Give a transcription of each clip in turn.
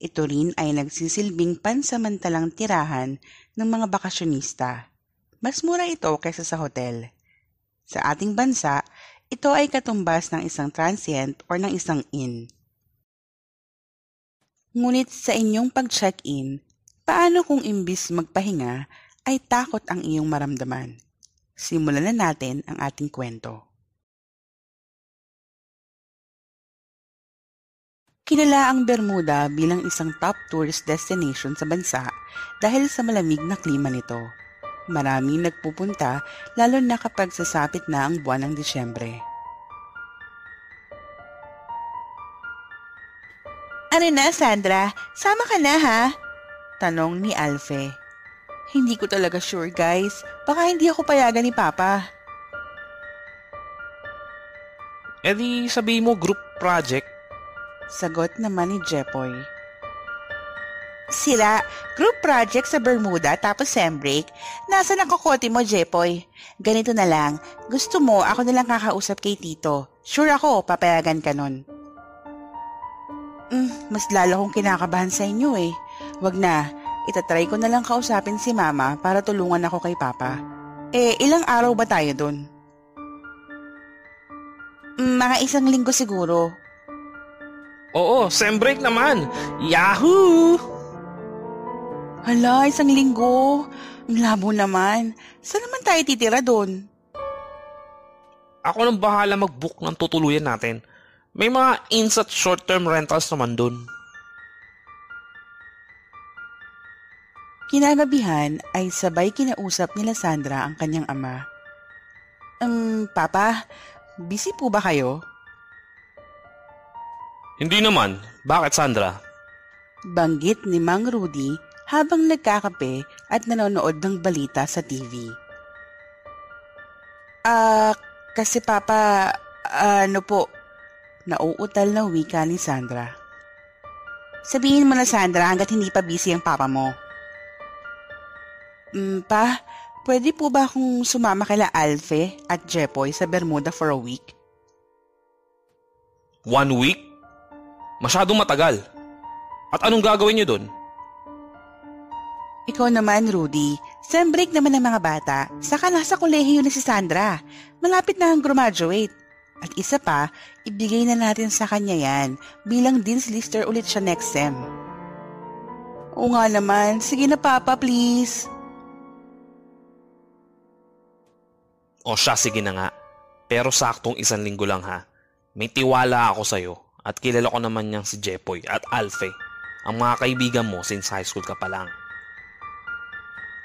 Ito rin ay nagsisilbing pansamantalang tirahan ng mga bakasyonista. Mas mura ito kaysa sa hotel. Sa ating bansa, ito ay katumbas ng isang transient or ng isang inn. Ngunit sa inyong pag-check-in, paano kung imbis magpahinga ay takot ang iyong maramdaman? Simulan na natin ang ating kwento. Kilala ang Bermuda bilang isang top tourist destination sa bansa dahil sa malamig na klima nito. Maraming nagpupunta lalo na kapag sasapit na ang buwan ng Disyembre. Ano na, Sandra? Sama ka na, ha? Tanong ni Alfe. Hindi ko talaga sure, guys. Baka hindi ako payagan ni Papa. E di sabihin mo group project. Sagot naman ni Jepoy. Sila, group project sa Bermuda tapos sem break. Nasa nakokote mo, Jepoy? Ganito na lang. Gusto mo, ako na lang kakausap kay Tito. Sure ako, papayagan ka nun. Mm, mas lalo akong kinakabahan sa inyo eh. Wag na, itatry ko na lang kausapin si Mama para tulungan ako kay Papa. Eh, ilang araw ba tayo dun? Mm, mga isang linggo siguro. Oo, sem break naman. Yahoo! Hala, isang linggo. Ang labo naman. Saan naman tayo titira doon? Ako nang bahala mag-book ng tutuluyan natin. May mga ins at short-term rentals naman dun. Kinagabihan ay sabay kinausap nila Sandra ang kanyang ama. Um, Papa, busy po ba kayo? Hindi naman. Bakit, Sandra? Banggit ni Mang Rudy habang nagkakape at nanonood ng balita sa TV. Ah, uh, kasi Papa, uh, ano po, nauutal na wika ni Sandra. Sabihin mo na Sandra hanggat hindi pa busy ang papa mo. Mm, pa, pwede po ba akong sumama kila Alfe at Jepoy sa Bermuda for a week? One week? Masyadong matagal. At anong gagawin niyo doon? Ikaw naman, Rudy. Sem break naman ng mga bata. Saka nasa kolehiyo na si Sandra. Malapit na ang graduate. At isa pa, ibigay na natin sa kanya yan bilang Dean's Lister ulit siya next sem. Oo nga naman. Sige na Papa, please. O siya, sige na nga. Pero saktong isang linggo lang ha. May tiwala ako sa'yo at kilala ko naman niyang si Jepoy at Alfe, ang mga kaibigan mo since high school ka pa lang.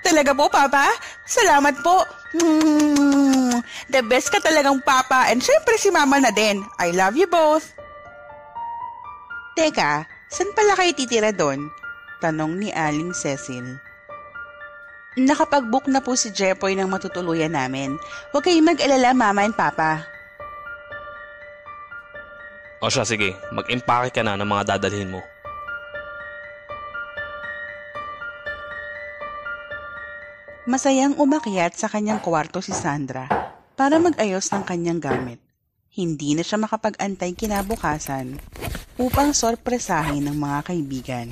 Talaga po, Papa? Salamat po. The best ka talagang Papa and syempre si Mama na din. I love you both. Teka, saan pala kayo titira doon? Tanong ni Aling Cecil. Nakapag-book na po si Jepoy ng matutuluyan namin. Huwag kayong mag-alala, Mama and Papa. O siya, sige. Mag-impake ka na ng mga dadalhin mo. Masayang umakyat sa kanyang kwarto si Sandra para mag-ayos ng kanyang gamit. Hindi na siya makapag-antay kinabukasan upang sorpresahin ng mga kaibigan.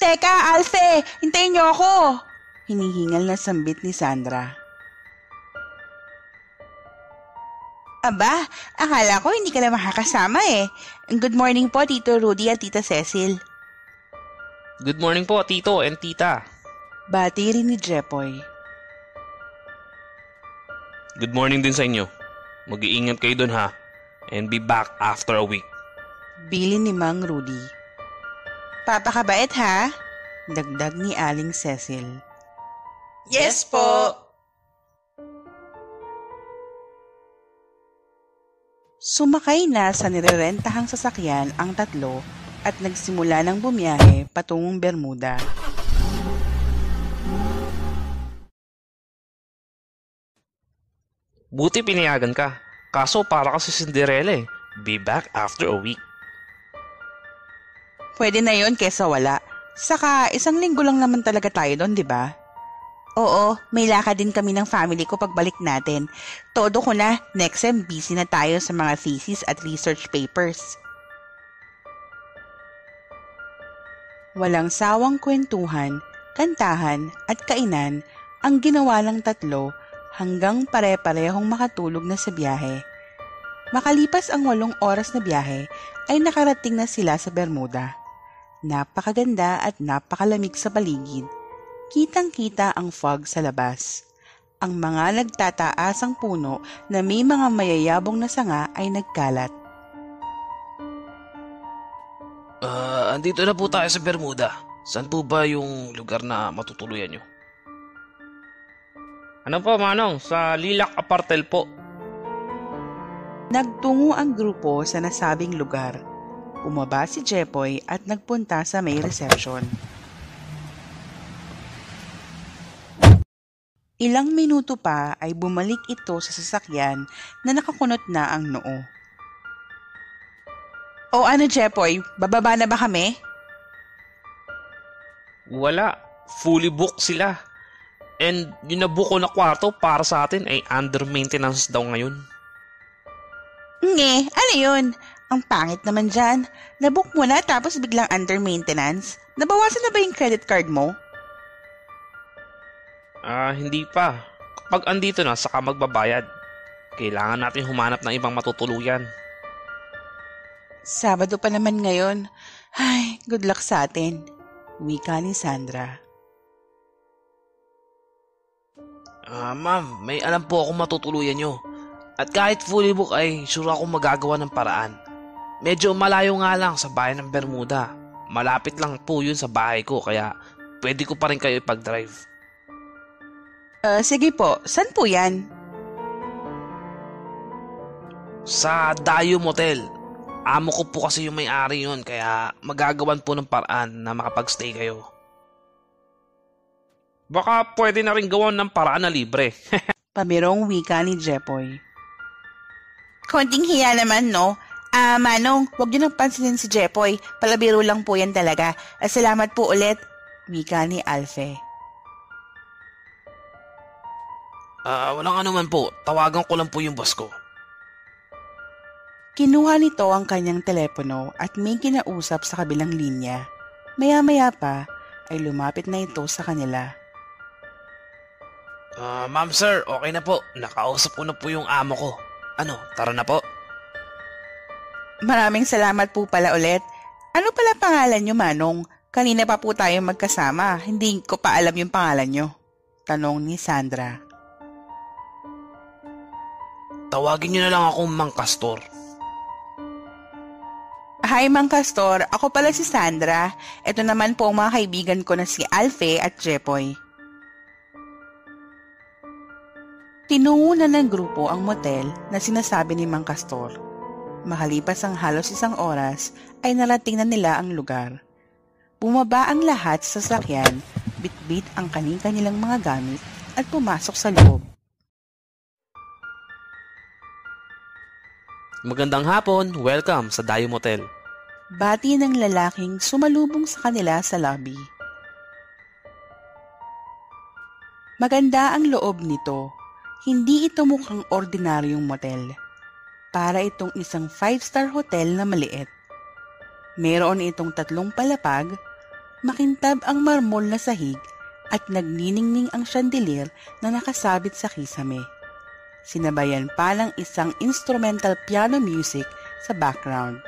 Teka, Alfe! Hintayin niyo ako! Hinihingal na sambit ni Sandra. Aba, akala ko hindi ka na makakasama eh. Good morning po, Tito Rudy at Tita Cecil. Good morning po, Tito and Tita. Bati rin ni Jepoy. Good morning din sa inyo. Mag-iingat kayo dun ha. And be back after a week. Bili ni Mang Rudy. Papakabait ha? Dagdag ni Aling Cecil. Yes po. Sumakay na sa nirerentahang sasakyan ang tatlo at nagsimula ng bumiyahe patungong Bermuda. Buti pinayagan ka. Kaso para ka si Cinderella eh. Be back after a week. Pwede na yon kesa wala. Saka isang linggo lang naman talaga tayo doon, di ba? Oo, may lakad din kami ng family ko pagbalik natin. Todo ko na, next sem busy na tayo sa mga thesis at research papers. Walang sawang kwentuhan, kantahan at kainan ang ginawa ng tatlo hanggang pare-parehong makatulog na sa biyahe. Makalipas ang walong oras na biyahe ay nakarating na sila sa Bermuda. Napakaganda at napakalamig sa paligid. Kitang-kita ang fog sa labas. Ang mga nagtataasang puno na may mga mayayabong na sanga ay nagkalat. Ah, andito na po tayo sa Bermuda. Saan po ba yung lugar na matutuluyan nyo? Ano po, Manong? Sa Lilac Apartel po. Nagtungo ang grupo sa nasabing lugar. Bumaba si Jepoy at nagpunta sa may reception. Ilang minuto pa ay bumalik ito sa sasakyan na nakakunot na ang noo. O ano Jepoy, bababa na ba kami? Wala. Fully booked sila. And yung nabuko na kwarto para sa atin ay under maintenance daw ngayon. Nge, ano yun? Ang pangit naman dyan. Nabook mo na tapos biglang under maintenance. Nabawasan na ba yung credit card mo? Ah, hindi pa. Kapag andito na, saka magbabayad. Kailangan natin humanap ng ibang matutuluyan. Sabado pa naman ngayon. Ay, good luck sa atin. Wika ni Sandra. Ah, ma'am, may alam po akong matutuluyan nyo. At kahit fully book ay sure akong magagawa ng paraan. Medyo malayo nga lang sa bayan ng Bermuda. Malapit lang po yun sa bahay ko kaya pwede ko pa rin kayo ipag-drive. Uh, sige po, saan po yan? Sa Dayo Motel. Amo ko po kasi yung may-ari yun kaya magagawan po ng paraan na makapag-stay kayo. Baka pwede na rin gawan ng paraan na libre. Pamirong wika ni Jepoy. Konting hiya naman, no? Ah, Manong, huwag niyo nang pansinin si Jepoy. Palabiro lang po yan talaga. Ah, salamat po ulit. Wika ni Alfe. Ah, walang anuman po. Tawagan ko lang po yung boss ko. Kinuha nito ang kanyang telepono at may kinausap sa kabilang linya. Maya-maya pa ay lumapit na ito sa kanila. Ah, ma'am sir, okay na po. Nakausap ko na po yung amo ko. Ano, tara na po. Maraming salamat po pala ulit. Ano pala pangalan niyo, Manong? Kanina pa po tayo magkasama. Hindi ko pa alam yung pangalan niyo. Tanong ni Sandra. Tawagin niyo na lang akong Mang Castor. Hi, Mang Castor. Ako pala si Sandra. Ito naman po ang mga kaibigan ko na si Alfe at Jepoy. Tinungo na ng grupo ang motel na sinasabi ni Mang Castor. Makalipas ang halos isang oras ay narating na nila ang lugar. Bumaba ang lahat sa sasakyan, bitbit ang kani-kanilang mga gamit at pumasok sa loob. Magandang hapon, welcome sa Dayo Motel. Bati ng lalaking sumalubong sa kanila sa lobby. Maganda ang loob nito. Hindi ito mukhang ordinaryong motel. Para itong isang five-star hotel na maliit. Meron itong tatlong palapag, makintab ang marmol na sahig at nagniningning ang chandelier na nakasabit sa kisame. Sinabayan pa ng isang instrumental piano music sa background.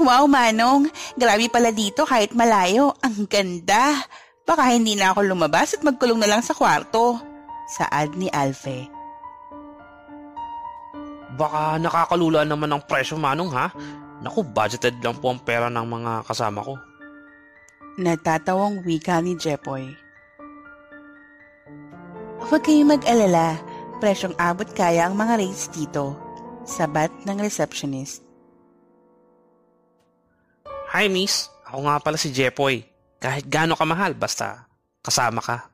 Wow, Manong! Grabe pala dito kahit malayo. Ang ganda! Baka hindi na ako lumabas at magkulong na lang sa kwarto. Saad ni Alfe. Baka nakakalula naman ang presyo manong ha? Naku, budgeted lang po ang pera ng mga kasama ko. Natatawang wika ni Jepoy. Huwag kayong mag-alala. Presyong abot kaya ang mga rates dito. Sabat ng receptionist. Hi miss, ako nga pala si Jepoy. Kahit gaano ka mahal, basta kasama ka.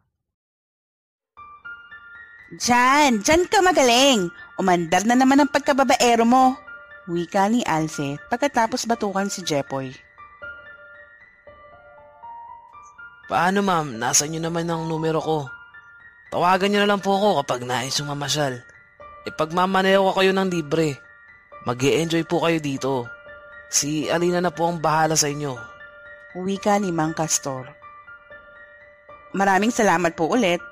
Diyan, diyan ka magaling. Umandar na naman ang pagkababaero mo. Wika ni Alfie pagkatapos batukan si Jepoy. Paano ma'am? Nasa inyo naman ang numero ko. Tawagan niyo na lang po ako kapag nais yung mamasyal. E pagmamaneo ko kayo ng libre. mag enjoy po kayo dito. Si Alina na po ang bahala sa inyo. Wika ni Mang Castor. Maraming salamat po ulit.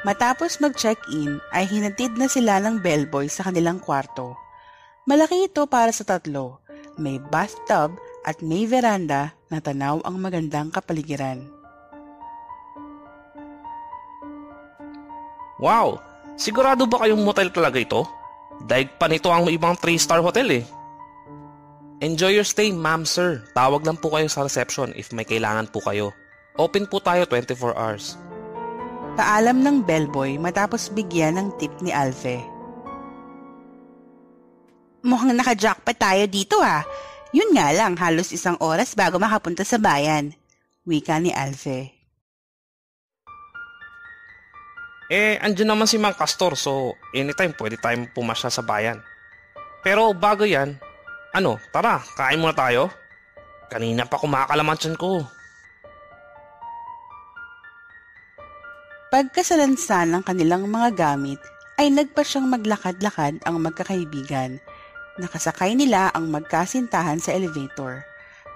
Matapos mag-check-in ay hinatid na sila ng bellboy sa kanilang kwarto. Malaki ito para sa tatlo. May bathtub at may veranda na tanaw ang magandang kapaligiran. Wow! Sigurado ba kayong motel talaga ito? Daig pa nito ang ibang 3-star hotel eh. Enjoy your stay, ma'am sir. Tawag lang po kayo sa reception if may kailangan po kayo. Open po tayo 24 hours. Paalam ng bellboy matapos bigyan ng tip ni Alfe. Mukhang naka-jackpot tayo dito ha. Yun nga lang, halos isang oras bago makapunta sa bayan. Wika ni Alfe. Eh, andyan naman si Mang Castor so anytime pwede tayong pumasya sa bayan. Pero bago yan, ano, tara, kain muna tayo. Kanina pa kumakalaman ko. Pagkasalansan ng kanilang mga gamit, ay nagpa siyang maglakad-lakad ang magkakaibigan. Nakasakay nila ang magkasintahan sa elevator.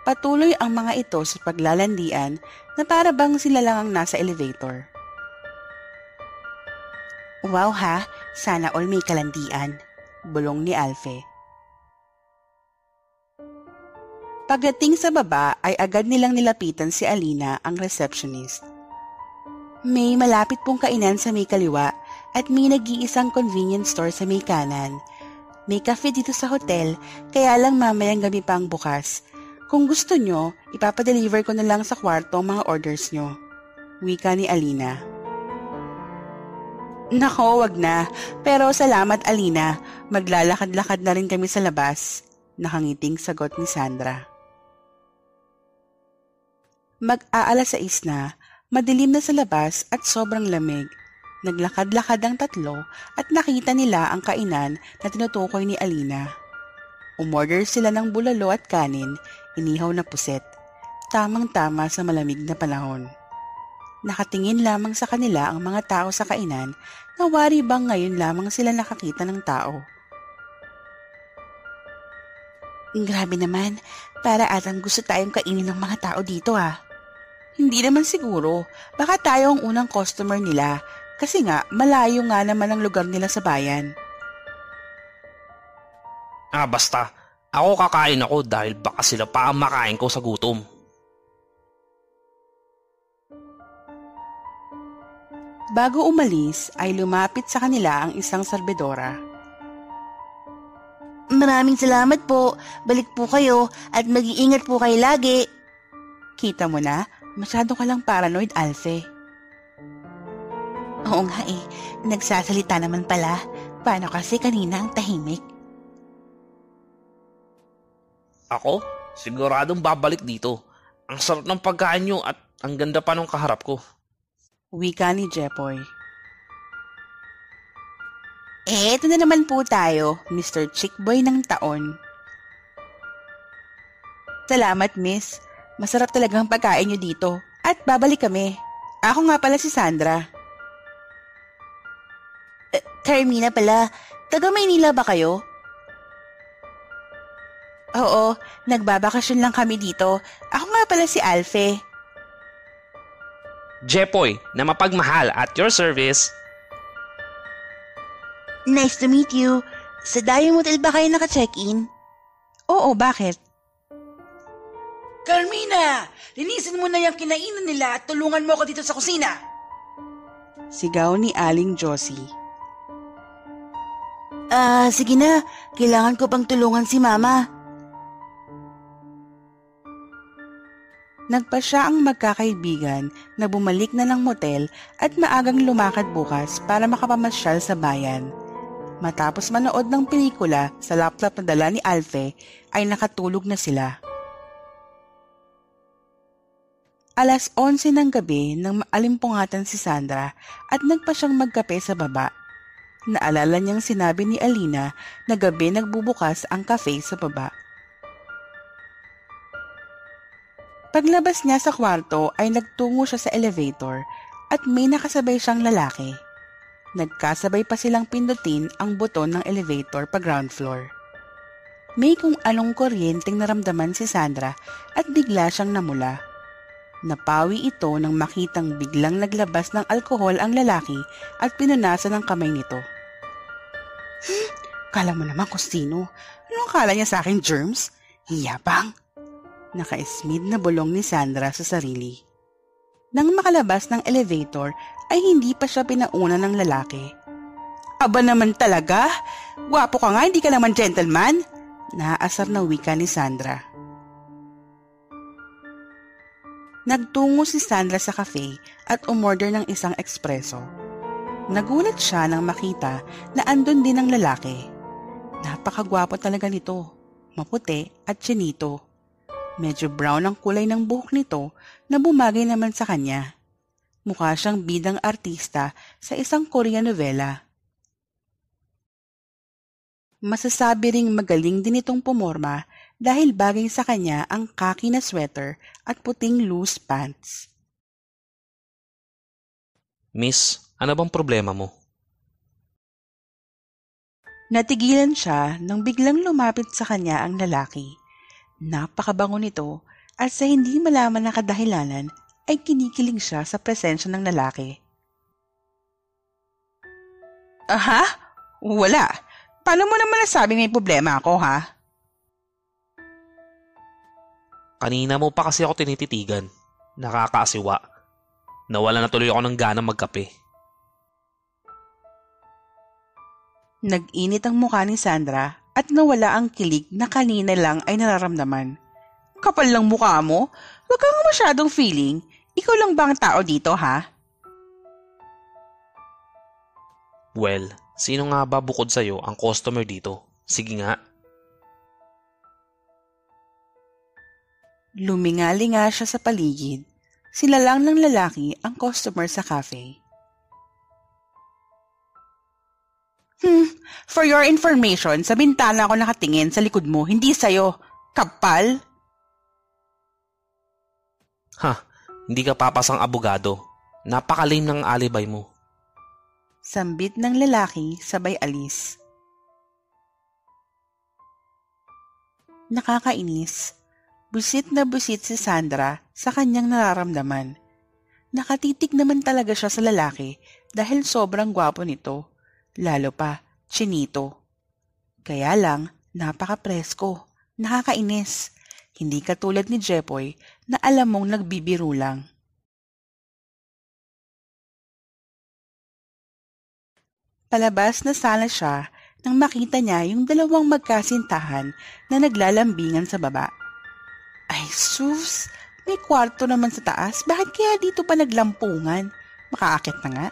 Patuloy ang mga ito sa paglalandian na para bang sila lang ang nasa elevator. Wow ha, sana all may kalandian. Bulong ni Alfe. Pagdating sa baba ay agad nilang nilapitan si Alina, ang receptionist. May malapit pong kainan sa may kaliwa at may nag-iisang convenience store sa may kanan. May cafe dito sa hotel, kaya lang mamayang gabi pa ang bukas. Kung gusto nyo, ipapadeliver ko na lang sa kwarto ang mga orders nyo. Wika ni Alina. Nako, wag na. Pero salamat Alina, maglalakad-lakad na rin kami sa labas. Nakangiting sagot ni Sandra. Mag-aalas sa na, madilim na sa labas at sobrang lamig. Naglakad-lakad ang tatlo at nakita nila ang kainan na tinutukoy ni Alina. Umorder sila ng bulalo at kanin, inihaw na puset. Tamang-tama sa malamig na panahon. Nakatingin lamang sa kanila ang mga tao sa kainan na wari bang ngayon lamang sila nakakita ng tao. Grabe naman, para atang gusto tayong kainin ng mga tao dito ah. Hindi naman siguro, baka tayo ang unang customer nila kasi nga malayo nga naman ang lugar nila sa bayan. Ah basta, ako kakain ako dahil baka sila pa ang makain ko sa gutom. Bago umalis ay lumapit sa kanila ang isang serbedora. Maraming salamat po. Balik po kayo at mag-iingat po kayo lagi. Kita mo na, masyado ka lang paranoid, Alfe. Oo nga eh, nagsasalita naman pala. Paano kasi kanina ang tahimik? Ako? Siguradong babalik dito. Ang sarap ng pagkain nyo at ang ganda pa ng kaharap ko. Wika ni Jepoy. Eh, ito na naman po tayo, Mr. Chickboy ng taon. Salamat, miss. Masarap talagang pagkain nyo dito. At babalik kami. Ako nga pala si Sandra. Uh, Carmina pala. Taga Maynila ba kayo? Oo, nagbabakasyon lang kami dito. Ako nga pala si Alfe. Jepoy na mapagmahal at your service. Nice to meet you. Sa Dayo Motel ba kayo naka-check-in? Oo, bakit? Carmina! Linisin mo na yung kinainan nila at tulungan mo ako dito sa kusina. Sigaw ni Aling Josie. Ah, uh, sige na. Kailangan ko pang tulungan si Mama. Nagpa siya ang magkakaibigan na bumalik na ng motel at maagang lumakad bukas para makapamasyal sa bayan. Matapos manood ng pelikula sa laptop na dala ni Alfe ay nakatulog na sila. Alas 11 ng gabi nang maalimpungatan si Sandra at nagpa siyang magkape sa baba. Naalala niyang sinabi ni Alina na gabi nagbubukas ang cafe sa baba. Paglabas niya sa kwarto ay nagtungo siya sa elevator at may nakasabay siyang lalaki. Nagkasabay pa silang pindutin ang buton ng elevator pa ground floor. May kung anong kuryenteng naramdaman si Sandra at bigla siyang namula. Napawi ito nang makitang biglang naglabas ng alkohol ang lalaki at pinunasan ng kamay nito. Hmm, kala mo naman kung sino. Anong kala niya sa akin, germs? Hiyabang. Naka-smid na bulong ni Sandra sa sarili. Nang makalabas ng elevator ay hindi pa siya pinauna ng lalaki. Aba naman talaga? Gwapo ka nga, hindi ka naman gentleman? Naasar na wika ni Sandra. Nagtungo si Sandra sa cafe at umorder ng isang espresso. Nagulat siya nang makita na andun din ang lalaki. Napakagwapo talaga nito, maputi at chinito. Medyo brown ang kulay ng buhok nito na bumagay naman sa kanya. Mukha siyang bidang artista sa isang Korean novela. Masasabi ring magaling din itong pumorma dahil bagay sa kanya ang kaki na sweater at puting loose pants. Miss, ano bang problema mo? Natigilan siya nang biglang lumapit sa kanya ang lalaki. Napakabango nito at sa hindi malaman na kadahilanan ay kinikilig siya sa presensya ng lalaki. Aha? Wala. Paano mo naman nasabing may problema ako, ha? Kanina mo pa kasi ako tinititigan. Nakakaasiwa. Nawala na tuloy ako ng gana magkape. Nag-init ang mukha ni Sandra at nawala ang kilig na kanina lang ay nararamdaman. Kapal lang mukha mo? Huwag kang masyadong feeling. Ikaw lang ba ang tao dito, ha? Well, sino nga ba bukod sa'yo ang customer dito? Sige nga. Lumingali nga siya sa paligid. Sila lang ng lalaki ang customer sa cafe. Hmm, for your information, sa bintana ako nakatingin sa likod mo, hindi sa'yo. Kapal? Ha, hindi ka papasang abogado. Napakalim ng alibay mo. Sambit ng lalaki sabay alis. Nakakainis. Busit na busit si Sandra sa kanyang nararamdaman. Nakatitig naman talaga siya sa lalaki dahil sobrang gwapo nito. Lalo pa, chinito. Kaya lang, napaka-presko. Nakakainis. Hindi katulad ni Jepoy na alam mong nagbibiro lang. Palabas na sana siya nang makita niya yung dalawang magkasintahan na naglalambingan sa baba. Ay sus, may kwarto naman sa taas. Bakit kaya dito pa naglampungan? Makaakit na nga.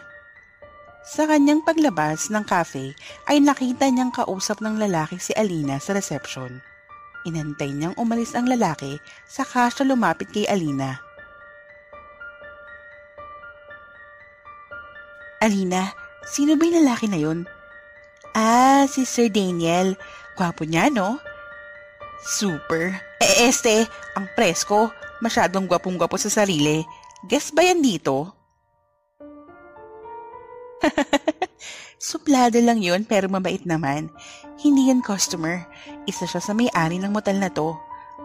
Sa kanyang paglabas ng cafe ay nakita niyang kausap ng lalaki si Alina sa reception. Inantay niyang umalis ang lalaki saka siya lumapit kay Alina. Alina, sino ba yung lalaki na yun? Ah, si Sir Daniel. Gwapo niya, no? Super. Eh, este, ang presko. Masyadong gwapong-gwapo sa sarili. Guess ba yan dito? Suplado lang yun pero mabait naman. Hindi yan customer. Isa siya sa may-ari ng motel na to.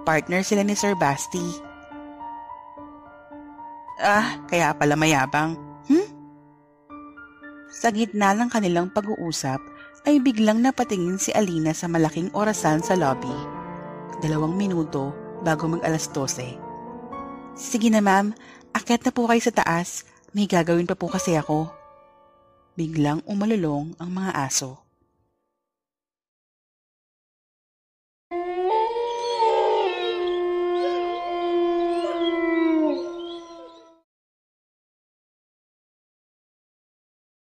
Partner sila ni Sir Basti. Ah, kaya pala mayabang. Hmm? Sa gitna ng kanilang pag-uusap, ay biglang napatingin si Alina sa malaking orasan sa lobby. Dalawang minuto bago mag alas 12. Sige na ma'am, akyat na po kayo sa taas. May gagawin pa po kasi ako. Biglang umalulong ang mga aso.